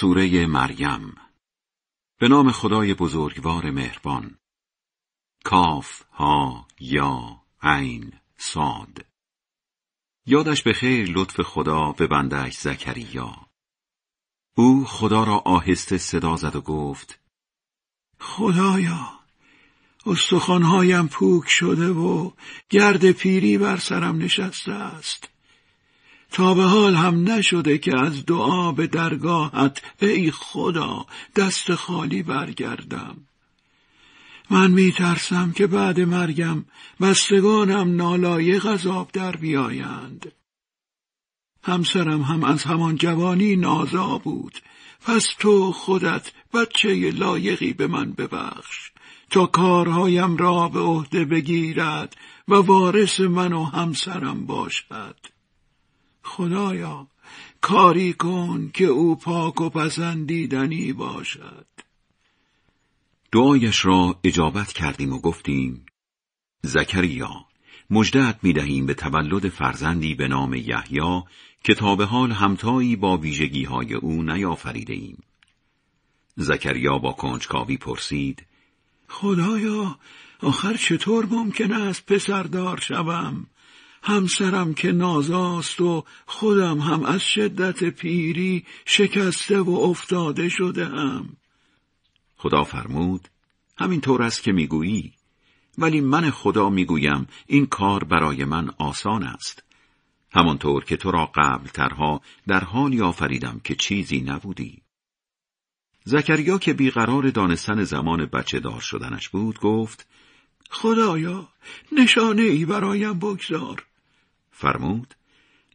سوره مریم. به نام خدای بزرگوار مهربان. کاف ها یا عین صاد. یادش به خیر لطف خدا به بندش زکریا. او خدا را آهسته صدا زد و گفت خدایا استخوانهایم پوک شده و گرد پیری بر سرم نشسته است. تا به حال هم نشده که از دعا به درگاهت ای خدا دست خالی برگردم. من می ترسم که بعد مرگم بستگانم نالایق عذاب در بیایند. همسرم هم از همان جوانی نازا بود. پس تو خودت بچه لایقی به من ببخش. تا کارهایم را به عهده بگیرد و وارث من و همسرم باشد. خدایا کاری کن که او پاک و پسندیدنی باشد دعایش را اجابت کردیم و گفتیم زکریا مجدت می دهیم به تولد فرزندی به نام یحیی که تا به حال همتایی با ویژگی های او نیافریده ایم. زکریا با کنجکاوی پرسید خدایا آخر چطور ممکن است پسردار شوم؟ همسرم که نازاست و خودم هم از شدت پیری شکسته و افتاده شده هم. خدا فرمود همین طور است که می‌گویی. ولی من خدا می‌گویم این کار برای من آسان است. همانطور که تو را قبل ترها در حالی آفریدم که چیزی نبودی. زکریا که بیقرار دانستن زمان بچه دار شدنش بود گفت خدایا نشانه ای برایم بگذار. فرمود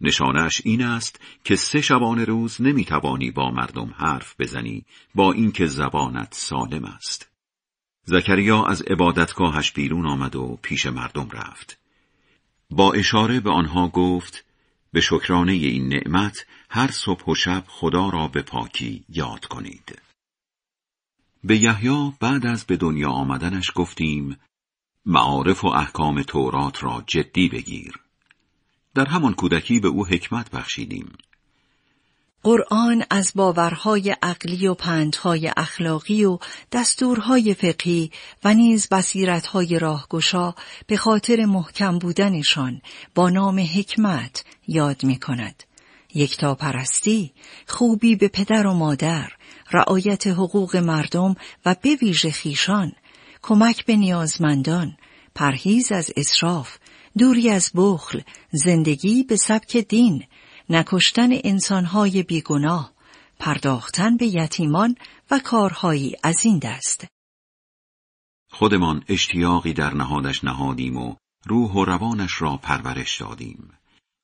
نشانش این است که سه شبانه روز نمی‌توانی با مردم حرف بزنی با اینکه زبانت سالم است. زکریا از عبادتگاهش بیرون آمد و پیش مردم رفت. با اشاره به آنها گفت به شکرانه این نعمت هر صبح و شب خدا را به پاکی یاد کنید. به یحیی بعد از به دنیا آمدنش گفتیم معارف و احکام تورات را جدی بگیر در همان کودکی به او حکمت بخشیدیم قرآن از باورهای عقلی و پندهای اخلاقی و دستورهای فقهی و نیز بصیرتهای راهگشا به خاطر محکم بودنشان با نام حکمت یاد می کند. یکتا پرستی، خوبی به پدر و مادر، رعایت حقوق مردم و به ویژه خیشان، کمک به نیازمندان، پرهیز از اسراف، دوری از بخل، زندگی به سبک دین، نکشتن انسانهای بیگناه، پرداختن به یتیمان و کارهایی از این دست. خودمان اشتیاقی در نهادش نهادیم و روح و روانش را پرورش دادیم.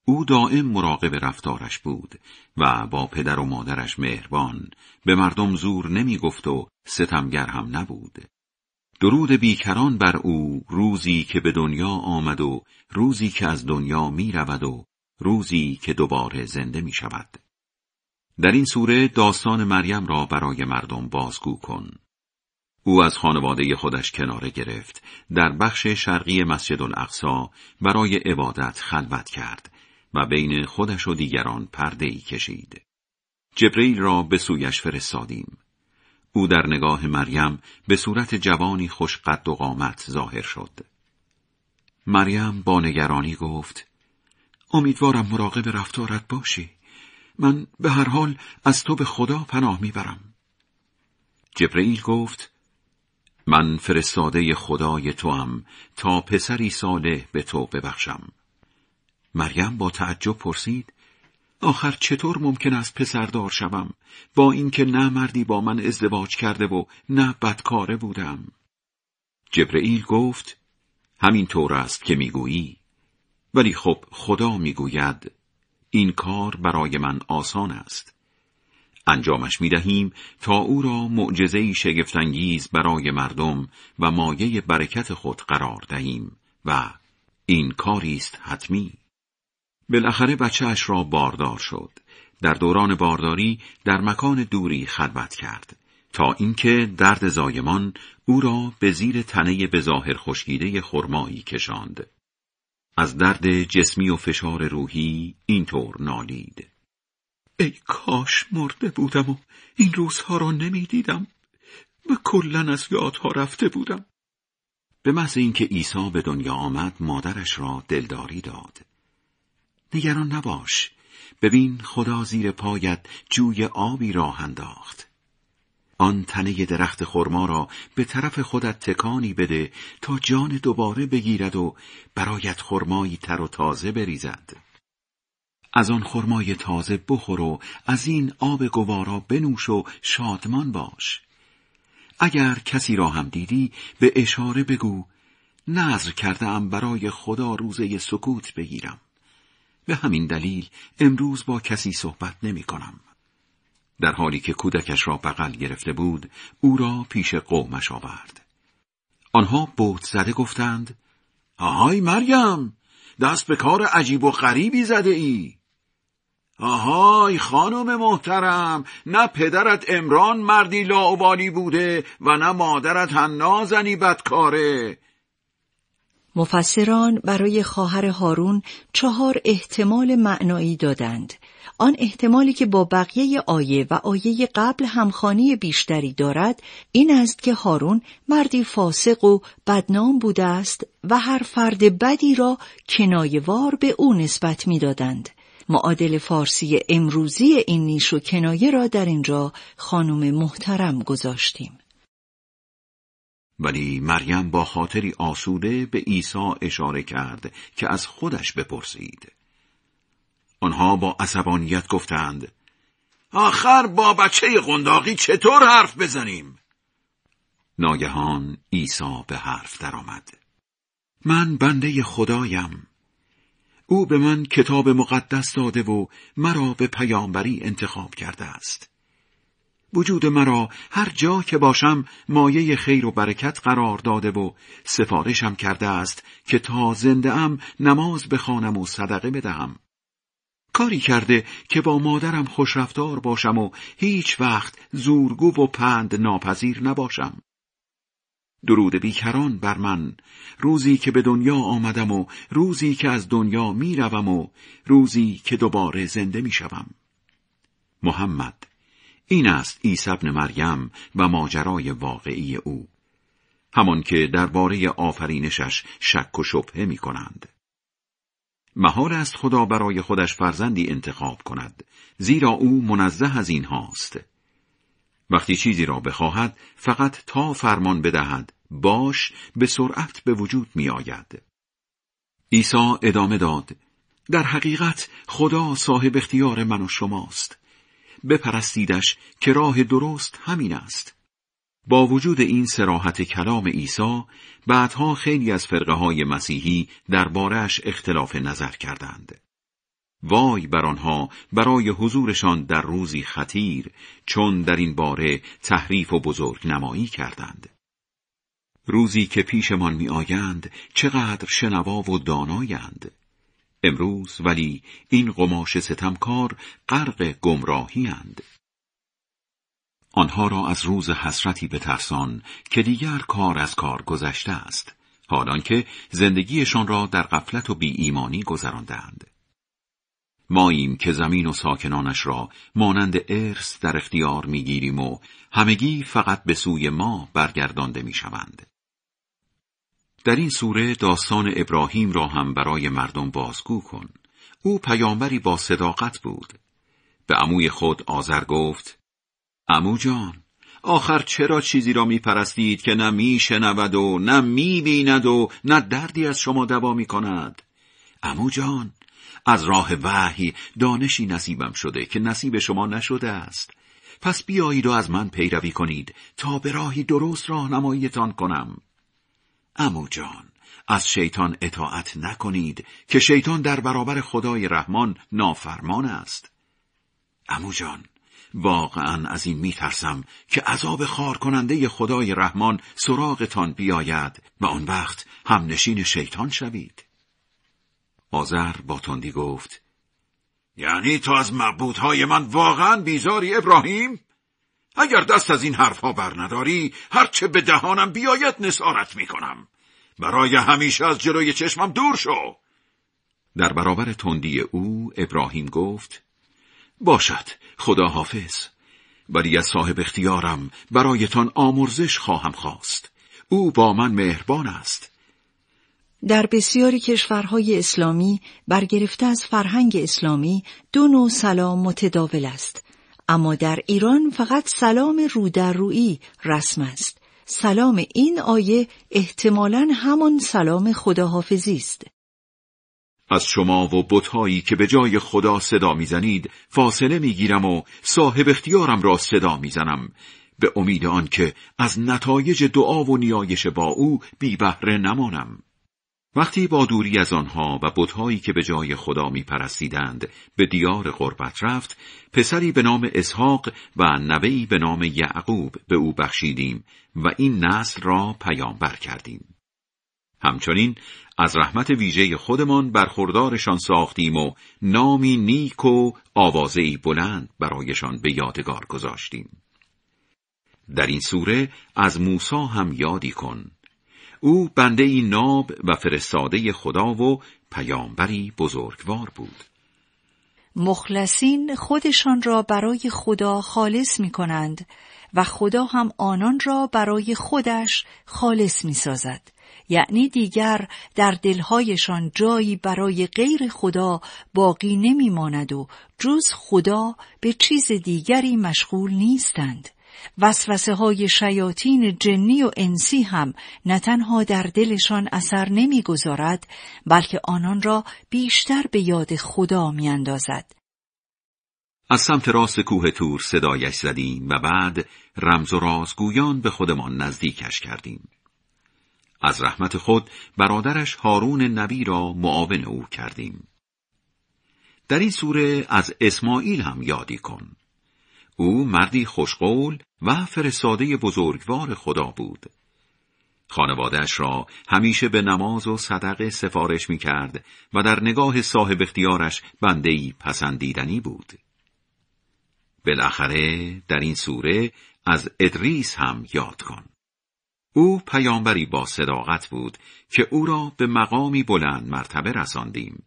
او دائم مراقب رفتارش بود و با پدر و مادرش مهربان به مردم زور نمی گفت و ستمگر هم نبود. درود بیکران بر او روزی که به دنیا آمد و روزی که از دنیا می رود و روزی که دوباره زنده می شود. در این سوره داستان مریم را برای مردم بازگو کن. او از خانواده خودش کناره گرفت در بخش شرقی مسجد الاقصا برای عبادت خلوت کرد و بین خودش و دیگران پرده ای کشید. جبریل را به سویش فرستادیم. او در نگاه مریم به صورت جوانی خوش قد و قامت ظاهر شد. مریم با نگرانی گفت امیدوارم مراقب رفتارت باشی. من به هر حال از تو به خدا پناه می‌برم. جبرئیل گفت من فرستاده خدای تو هم تا پسری صالح به تو ببخشم. مریم با تعجب پرسید آخر چطور ممکن است پسردار شوم؟ با اینکه نه مردی با من ازدواج کرده و نه بدکاره بودم. جبرئیل گفت همین طور است که می‌گویی. ولی خب خدا می‌گوید این کار برای من آسان است. انجامش می دهیم تا او را معجزهی شگفتانگیز برای مردم و مایه برکت خود قرار دهیم و این کاری است حتمی. بالاخره بچهش را باردار شد. در دوران بارداری در مکان دوری خلوت کرد. تا اینکه درد زایمان او را به زیر تنه به ظاهر خشکیده خرمایی کشاند. از درد جسمی و فشار روحی اینطور نالید. ای کاش مرده بودم و این روزها را نمی‌دیدم. و کلا از یادها رفته بودم. به محض اینکه عیسی به دنیا آمد مادرش را دلداری داد. نگران نباش. ببین خدا زیر پایت جوی آبی راه انداخت. آن تنه درخت خرما را به طرف خودت تکانی بده تا جان دوباره بگیرد و برایت خرمایی تر و تازه بریزد. از آن خرمای تازه بخور و از این آب گوارا بنوش و شادمان باش. اگر کسی را هم دیدی به اشاره بگو نظر کرده برای خدا روزه سکوت بگیرم. به همین دلیل امروز با کسی صحبت نمی کنم. در حالی که کودکش را بغل گرفته بود او را پیش قومش آورد. آنها بوت زده گفتند آهای مریم دست به کار عجیب و غریبی زده ای. آهای خانم محترم نه پدرت امران مردی لاعبالی بوده و نه مادرت هننا زنی بدکاره. مفسران برای خواهر هارون چهار احتمال معنایی دادند آن احتمالی که با بقیه آیه و آیه قبل همخانی بیشتری دارد این است که هارون مردی فاسق و بدنام بوده است و هر فرد بدی را کنایوار به او نسبت می‌دادند. معادل فارسی امروزی این نیش و کنایه را در اینجا خانم محترم گذاشتیم. ولی مریم با خاطری آسوده به عیسی اشاره کرد که از خودش بپرسید. آنها با عصبانیت گفتند آخر با بچه قنداقی چطور حرف بزنیم؟ ناگهان عیسی به حرف درآمد. من بنده خدایم او به من کتاب مقدس داده و مرا به پیامبری انتخاب کرده است. وجود مرا هر جا که باشم مایه خیر و برکت قرار داده و سفارشم کرده است که تا زنده ام نماز بخوانم و صدقه بدهم. کاری کرده که با مادرم خوشرفتار باشم و هیچ وقت زورگو و پند ناپذیر نباشم. درود بیکران بر من روزی که به دنیا آمدم و روزی که از دنیا می‌روم و روزی که دوباره زنده می‌شوم محمد این است عیسی ابن مریم و ماجرای واقعی او همان که درباره آفرینشش شک و شبهه می کنند. محال است خدا برای خودش فرزندی انتخاب کند زیرا او منزه از این هاست وقتی چیزی را بخواهد فقط تا فرمان بدهد باش به سرعت به وجود می آید. عیسی ادامه داد در حقیقت خدا صاحب اختیار من و شماست بپرستیدش که راه درست همین است. با وجود این سراحت کلام عیسی بعدها خیلی از فرقه های مسیحی دربارهش اختلاف نظر کردند. وای بر آنها برای حضورشان در روزی خطیر چون در این باره تحریف و بزرگ نمایی کردند. روزی که پیشمان می آیند چقدر شنوا و دانایند. امروز ولی این قماش ستمکار غرق گمراهی اند. آنها را از روز حسرتی بترسان که دیگر کار از کار گذشته است حالان که زندگیشان را در غفلت و بی ایمانی گذراندند. ماییم که زمین و ساکنانش را مانند ارث در اختیار می‌گیریم و همگی فقط به سوی ما برگردانده می‌شوند. در این سوره داستان ابراهیم را هم برای مردم بازگو کن. او پیامبری با صداقت بود. به عموی خود آذر گفت عمو جان آخر چرا چیزی را میپرستید که نه میشنود و نه می‌بیند و نه دردی از شما دوا می‌کند عمو جان از راه وحی دانشی نصیبم شده که نصیب شما نشده است پس بیایید و از من پیروی کنید تا به راهی درست راهنماییتان کنم امو جان از شیطان اطاعت نکنید که شیطان در برابر خدای رحمان نافرمان است امو جان واقعا از این میترسم که عذاب خار کننده خدای رحمان سراغتان بیاید و آن وقت هم نشین شیطان شوید آذر با تندی گفت یعنی تو از معبودهای من واقعا بیزاری ابراهیم؟ اگر دست از این حرفها بر نداری هرچه به دهانم بیاید نسارت می‌کنم. برای همیشه از جلوی چشمم دور شو. در برابر تندی او ابراهیم گفت باشد خدا حافظ ولی از صاحب اختیارم برایتان آمرزش خواهم خواست. او با من مهربان است. در بسیاری کشورهای اسلامی برگرفته از فرهنگ اسلامی دو نوع سلام متداول است. اما در ایران فقط سلام رو در روی رسم است. سلام این آیه احتمالا همان سلام خداحافظی است. از شما و بتهایی که به جای خدا صدا می‌زنید فاصله می‌گیرم و صاحب اختیارم را صدا می‌زنم. به امید آنکه از نتایج دعا و نیایش با او بی بهره نمانم. وقتی با دوری از آنها و بتهایی که به جای خدا می پرستیدند به دیار غربت رفت پسری به نام اسحاق و نوهی به نام یعقوب به او بخشیدیم و این نسل را پیامبر کردیم. همچنین از رحمت ویژه خودمان برخوردارشان ساختیم و نامی نیک و آوازهی بلند برایشان به یادگار گذاشتیم. در این سوره از موسا هم یادی کن. او بنده ای ناب و فرستاده خدا و پیامبری بزرگوار بود مخلصین خودشان را برای خدا خالص می کنند و خدا هم آنان را برای خودش خالص می سازد. یعنی دیگر در دلهایشان جایی برای غیر خدا باقی نمی ماند و جز خدا به چیز دیگری مشغول نیستند. وسوسه های شیاطین جنی و انسی هم نه تنها در دلشان اثر نمی‌گذارد بلکه آنان را بیشتر به یاد خدا میاندازد. از سمت راست کوه تور صدایش زدیم و بعد رمز و رازگویان به خودمان نزدیکش کردیم. از رحمت خود برادرش هارون نبی را معاون او کردیم. در این سوره از اسماعیل هم یادی کن. او مردی خوشقول و فرستاده بزرگوار خدا بود. خانوادهش را همیشه به نماز و صدقه سفارش می کرد و در نگاه صاحب اختیارش بندهی پسندیدنی بود. بالاخره در این سوره از ادریس هم یاد کن. او پیامبری با صداقت بود که او را به مقامی بلند مرتبه رساندیم.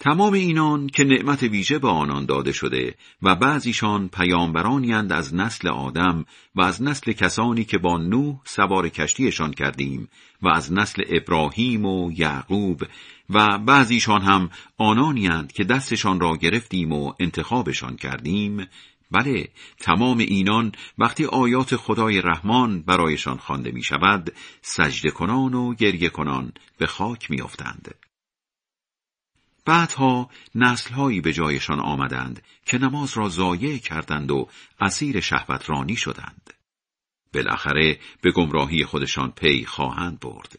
تمام اینان که نعمت ویژه به آنان داده شده و بعضیشان پیامبرانیند از نسل آدم و از نسل کسانی که با نوح سوار کشتیشان کردیم و از نسل ابراهیم و یعقوب و بعضیشان هم آنانیند که دستشان را گرفتیم و انتخابشان کردیم بله تمام اینان وقتی آیات خدای رحمان برایشان خوانده می شود سجده کنان و گریه کنان به خاک می افتند. بعدها نسلهایی به جایشان آمدند که نماز را ضایع کردند و اسیر شهوت رانی شدند. بالاخره به گمراهی خودشان پی خواهند برد.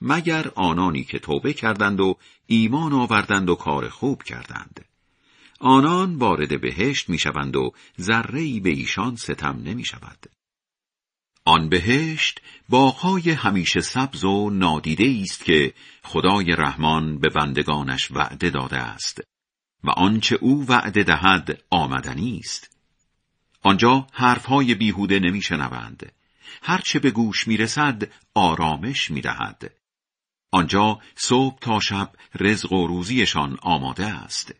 مگر آنانی که توبه کردند و ایمان آوردند و کار خوب کردند. آنان وارد بهشت می‌شوند و ذره‌ای به ایشان ستم نمی شود. آن بهشت باغهای همیشه سبز و نادیده است که خدای رحمان به بندگانش وعده داده است و آنچه او وعده دهد آمدنی است. آنجا حرفهای بیهوده نمیشنوند. هرچه به گوش می‌رسد آرامش می‌دهد. آنجا صبح تا شب رزق و روزیشان آماده است.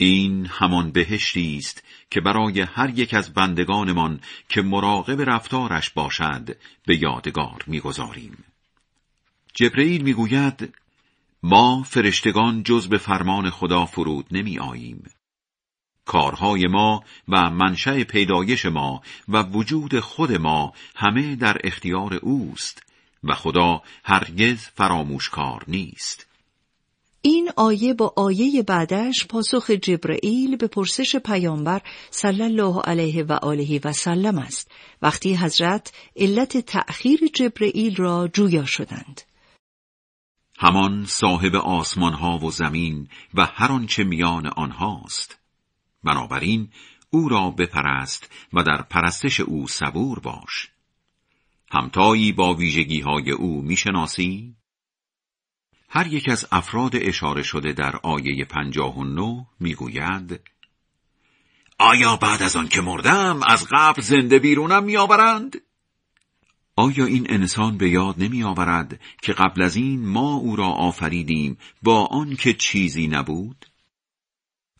این همان بهشتی است که برای هر یک از بندگانمان که مراقب رفتارش باشد به یادگار می‌گذاریم. جبرئیل می‌گوید ما فرشتگان جز به فرمان خدا فرود نمی آییم. کارهای ما و منشأ پیدایش ما و وجود خود ما همه در اختیار اوست و خدا هرگز فراموشکار نیست. این آیه با آیه بعدش پاسخ جبرئیل به پرسش پیامبر صلی الله علیه و آله و سلم است. وقتی حضرت علت تأخیر جبرئیل را جویا شدند. همان صاحب آسمان ها و زمین و هر آنچه میان آنهاست. بنابراین او را بپرست و در پرستش او صبور باش. همتایی با ویژگی های او می‌شناسی؟ هر یک از افراد اشاره شده در آیه پنجاه و نو می‌گوید آیا بعد از آن که مردم از قبل زنده بیرونم میآورند؟ آیا این انسان به یاد نمی آورد که قبل از این ما او را آفریدیم با آنکه چیزی نبود؟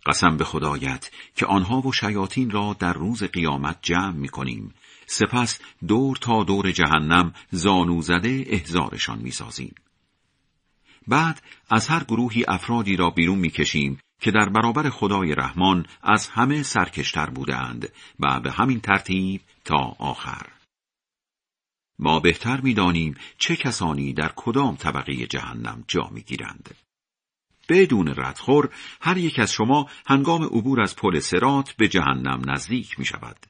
قسم به خدایت که آنها و شیاطین را در روز قیامت جمع می کنیم سپس دور تا دور جهنم زانو زده احزارشان می سازیم. بعد از هر گروهی افرادی را بیرون می کشیم که در برابر خدای رحمان از همه سرکشتر بودند و به همین ترتیب تا آخر. ما بهتر می‌دانیم چه کسانی در کدام طبقه جهنم جا می‌گیرند. بدون ردخور هر یک از شما هنگام عبور از پل سرات به جهنم نزدیک می شود.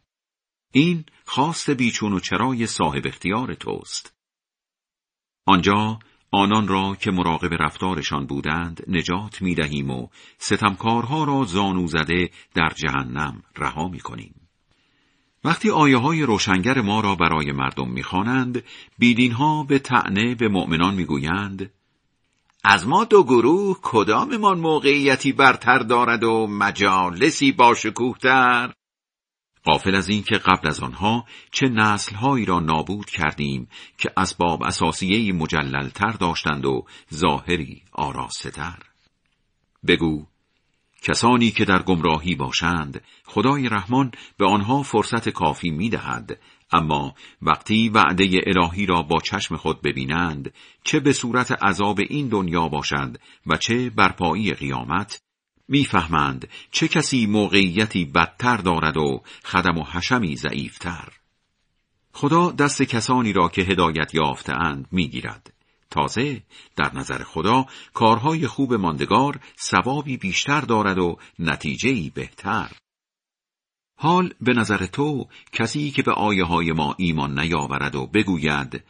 این خواست بیچون و چرای صاحب اختیار توست. آنجا آنان را که مراقب رفتارشان بودند نجات می دهیم و ستمکارها را زانو زده در جهنم رها می کنیم. وقتی آیه های روشنگر ما را برای مردم می‌خوانند بیدین ها به تعنه به مؤمنان می‌گویند از ما دو گروه کداممان موقعیتی برتر دارد و مجالسی باشکوهتر قافل از اینکه قبل از آنها چه نسلهایی را نابود کردیم که اسباب اساسیه مجللتر داشتند و ظاهری آراستتر بگو کسانی که در گمراهی باشند خدای رحمان به آنها فرصت کافی می دهد اما وقتی وعده الهی را با چشم خود ببینند چه به صورت عذاب این دنیا باشد و چه برپایی قیامت می‌فهمند چه کسی موقعیتی بدتر دارد و خدم و حشمی ضعیفتر. خدا دست کسانی را که هدایت یافتهاند می‌گیرد. تازه در نظر خدا کارهای خوب ماندگار ثوابی بیشتر دارد و نتیجهی بهتر. حال به نظر تو کسی که به آیه های ما ایمان نیاورد و بگوید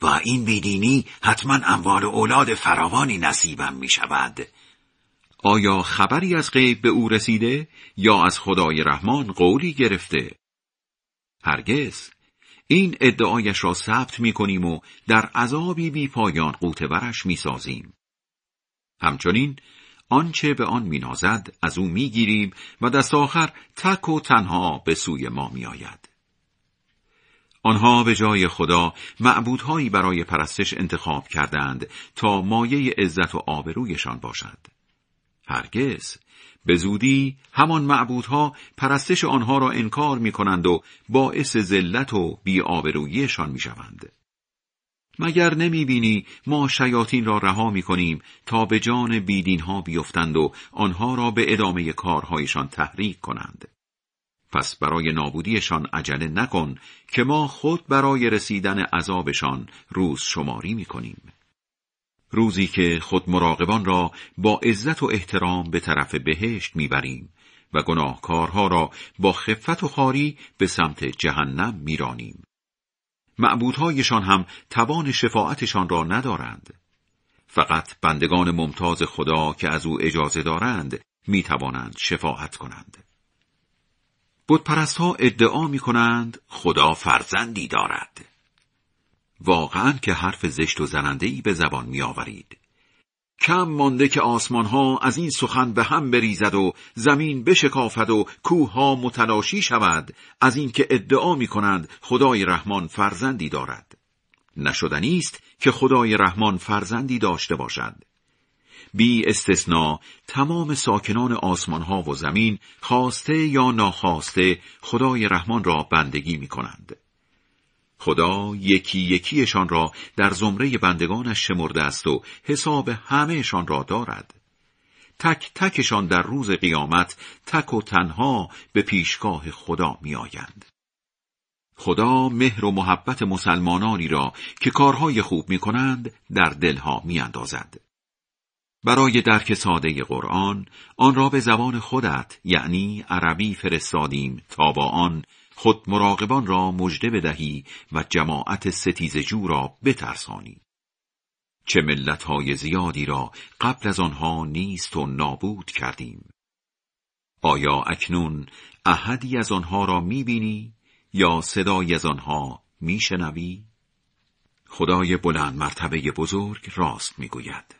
با این بیدینی حتما اموال اولاد فراوانی نصیبم می شود آیا خبری از غیب به او رسیده یا از خدای رحمان قولی گرفته؟ هرگز این ادعایش را ثبت می کنیم و در عذابی بی پایان قوتورش می سازیم. همچنین آنچه به آن مینازد از او می‌گیریم و دست آخر تک و تنها به سوی ما میآید. آنها به جای خدا معبودهایی برای پرستش انتخاب کردند تا مایه عزت و آبرویشان باشد. هرگز به زودی همان معبودها پرستش آنها را انکار می کنند و باعث ذلت و بیآبروییشان می شوند. مگر نمی بینی ما شیاطین را رها می کنیم تا به جان بیدین ها بیفتند و آنها را به ادامه کارهایشان تحریک کنند. پس برای نابودیشان عجله نکن که ما خود برای رسیدن عذابشان روز شماری می کنیم. روزی که خود مراقبان را با عزت و احترام به طرف بهشت می‌بریم و گناهکارها را با خفت و خاری به سمت جهنم میرانیم. معبودهایشان هم توان شفاعتشان را ندارند. فقط بندگان ممتاز خدا که از او اجازه دارند می توانند شفاعت کنند. بودپرست ها ادعا می کنند خدا فرزندی دارد. واقعا که حرف زشت و زنندهی به زبان می آورید. کم مانده که آسمان ها از این سخن به هم بریزد و زمین بشکافد و کوه ها متلاشی شود از اینکه ادعا می کنند خدای رحمان فرزندی دارد. نشدنی است که خدای رحمان فرزندی داشته باشد. بی استثنا تمام ساکنان آسمان ها و زمین خواسته یا ناخواسته خدای رحمان را بندگی می کنند. خدا یکی یکیشان را در زمره بندگانش شمرده است و حساب همهشان را دارد. تک تکشان در روز قیامت تک و تنها به پیشگاه خدا می آیند. خدا مهر و محبت مسلمانانی را که کارهای خوب می کنند در دلها می اندازد. برای درک ساده قرآن آن را به زبان خودت یعنی عربی فرستادیم تا با آن خود مراقبان را مژده بدهی و جماعت ستیزجو را بترسانی. چه ملتهای زیادی را قبل از آنها نیست و نابود کردیم. آیا اکنون احدی از آنها را می‌بینی یا صدای از آنها میشنوی؟ خدای بلند مرتبه بزرگ راست می‌گوید.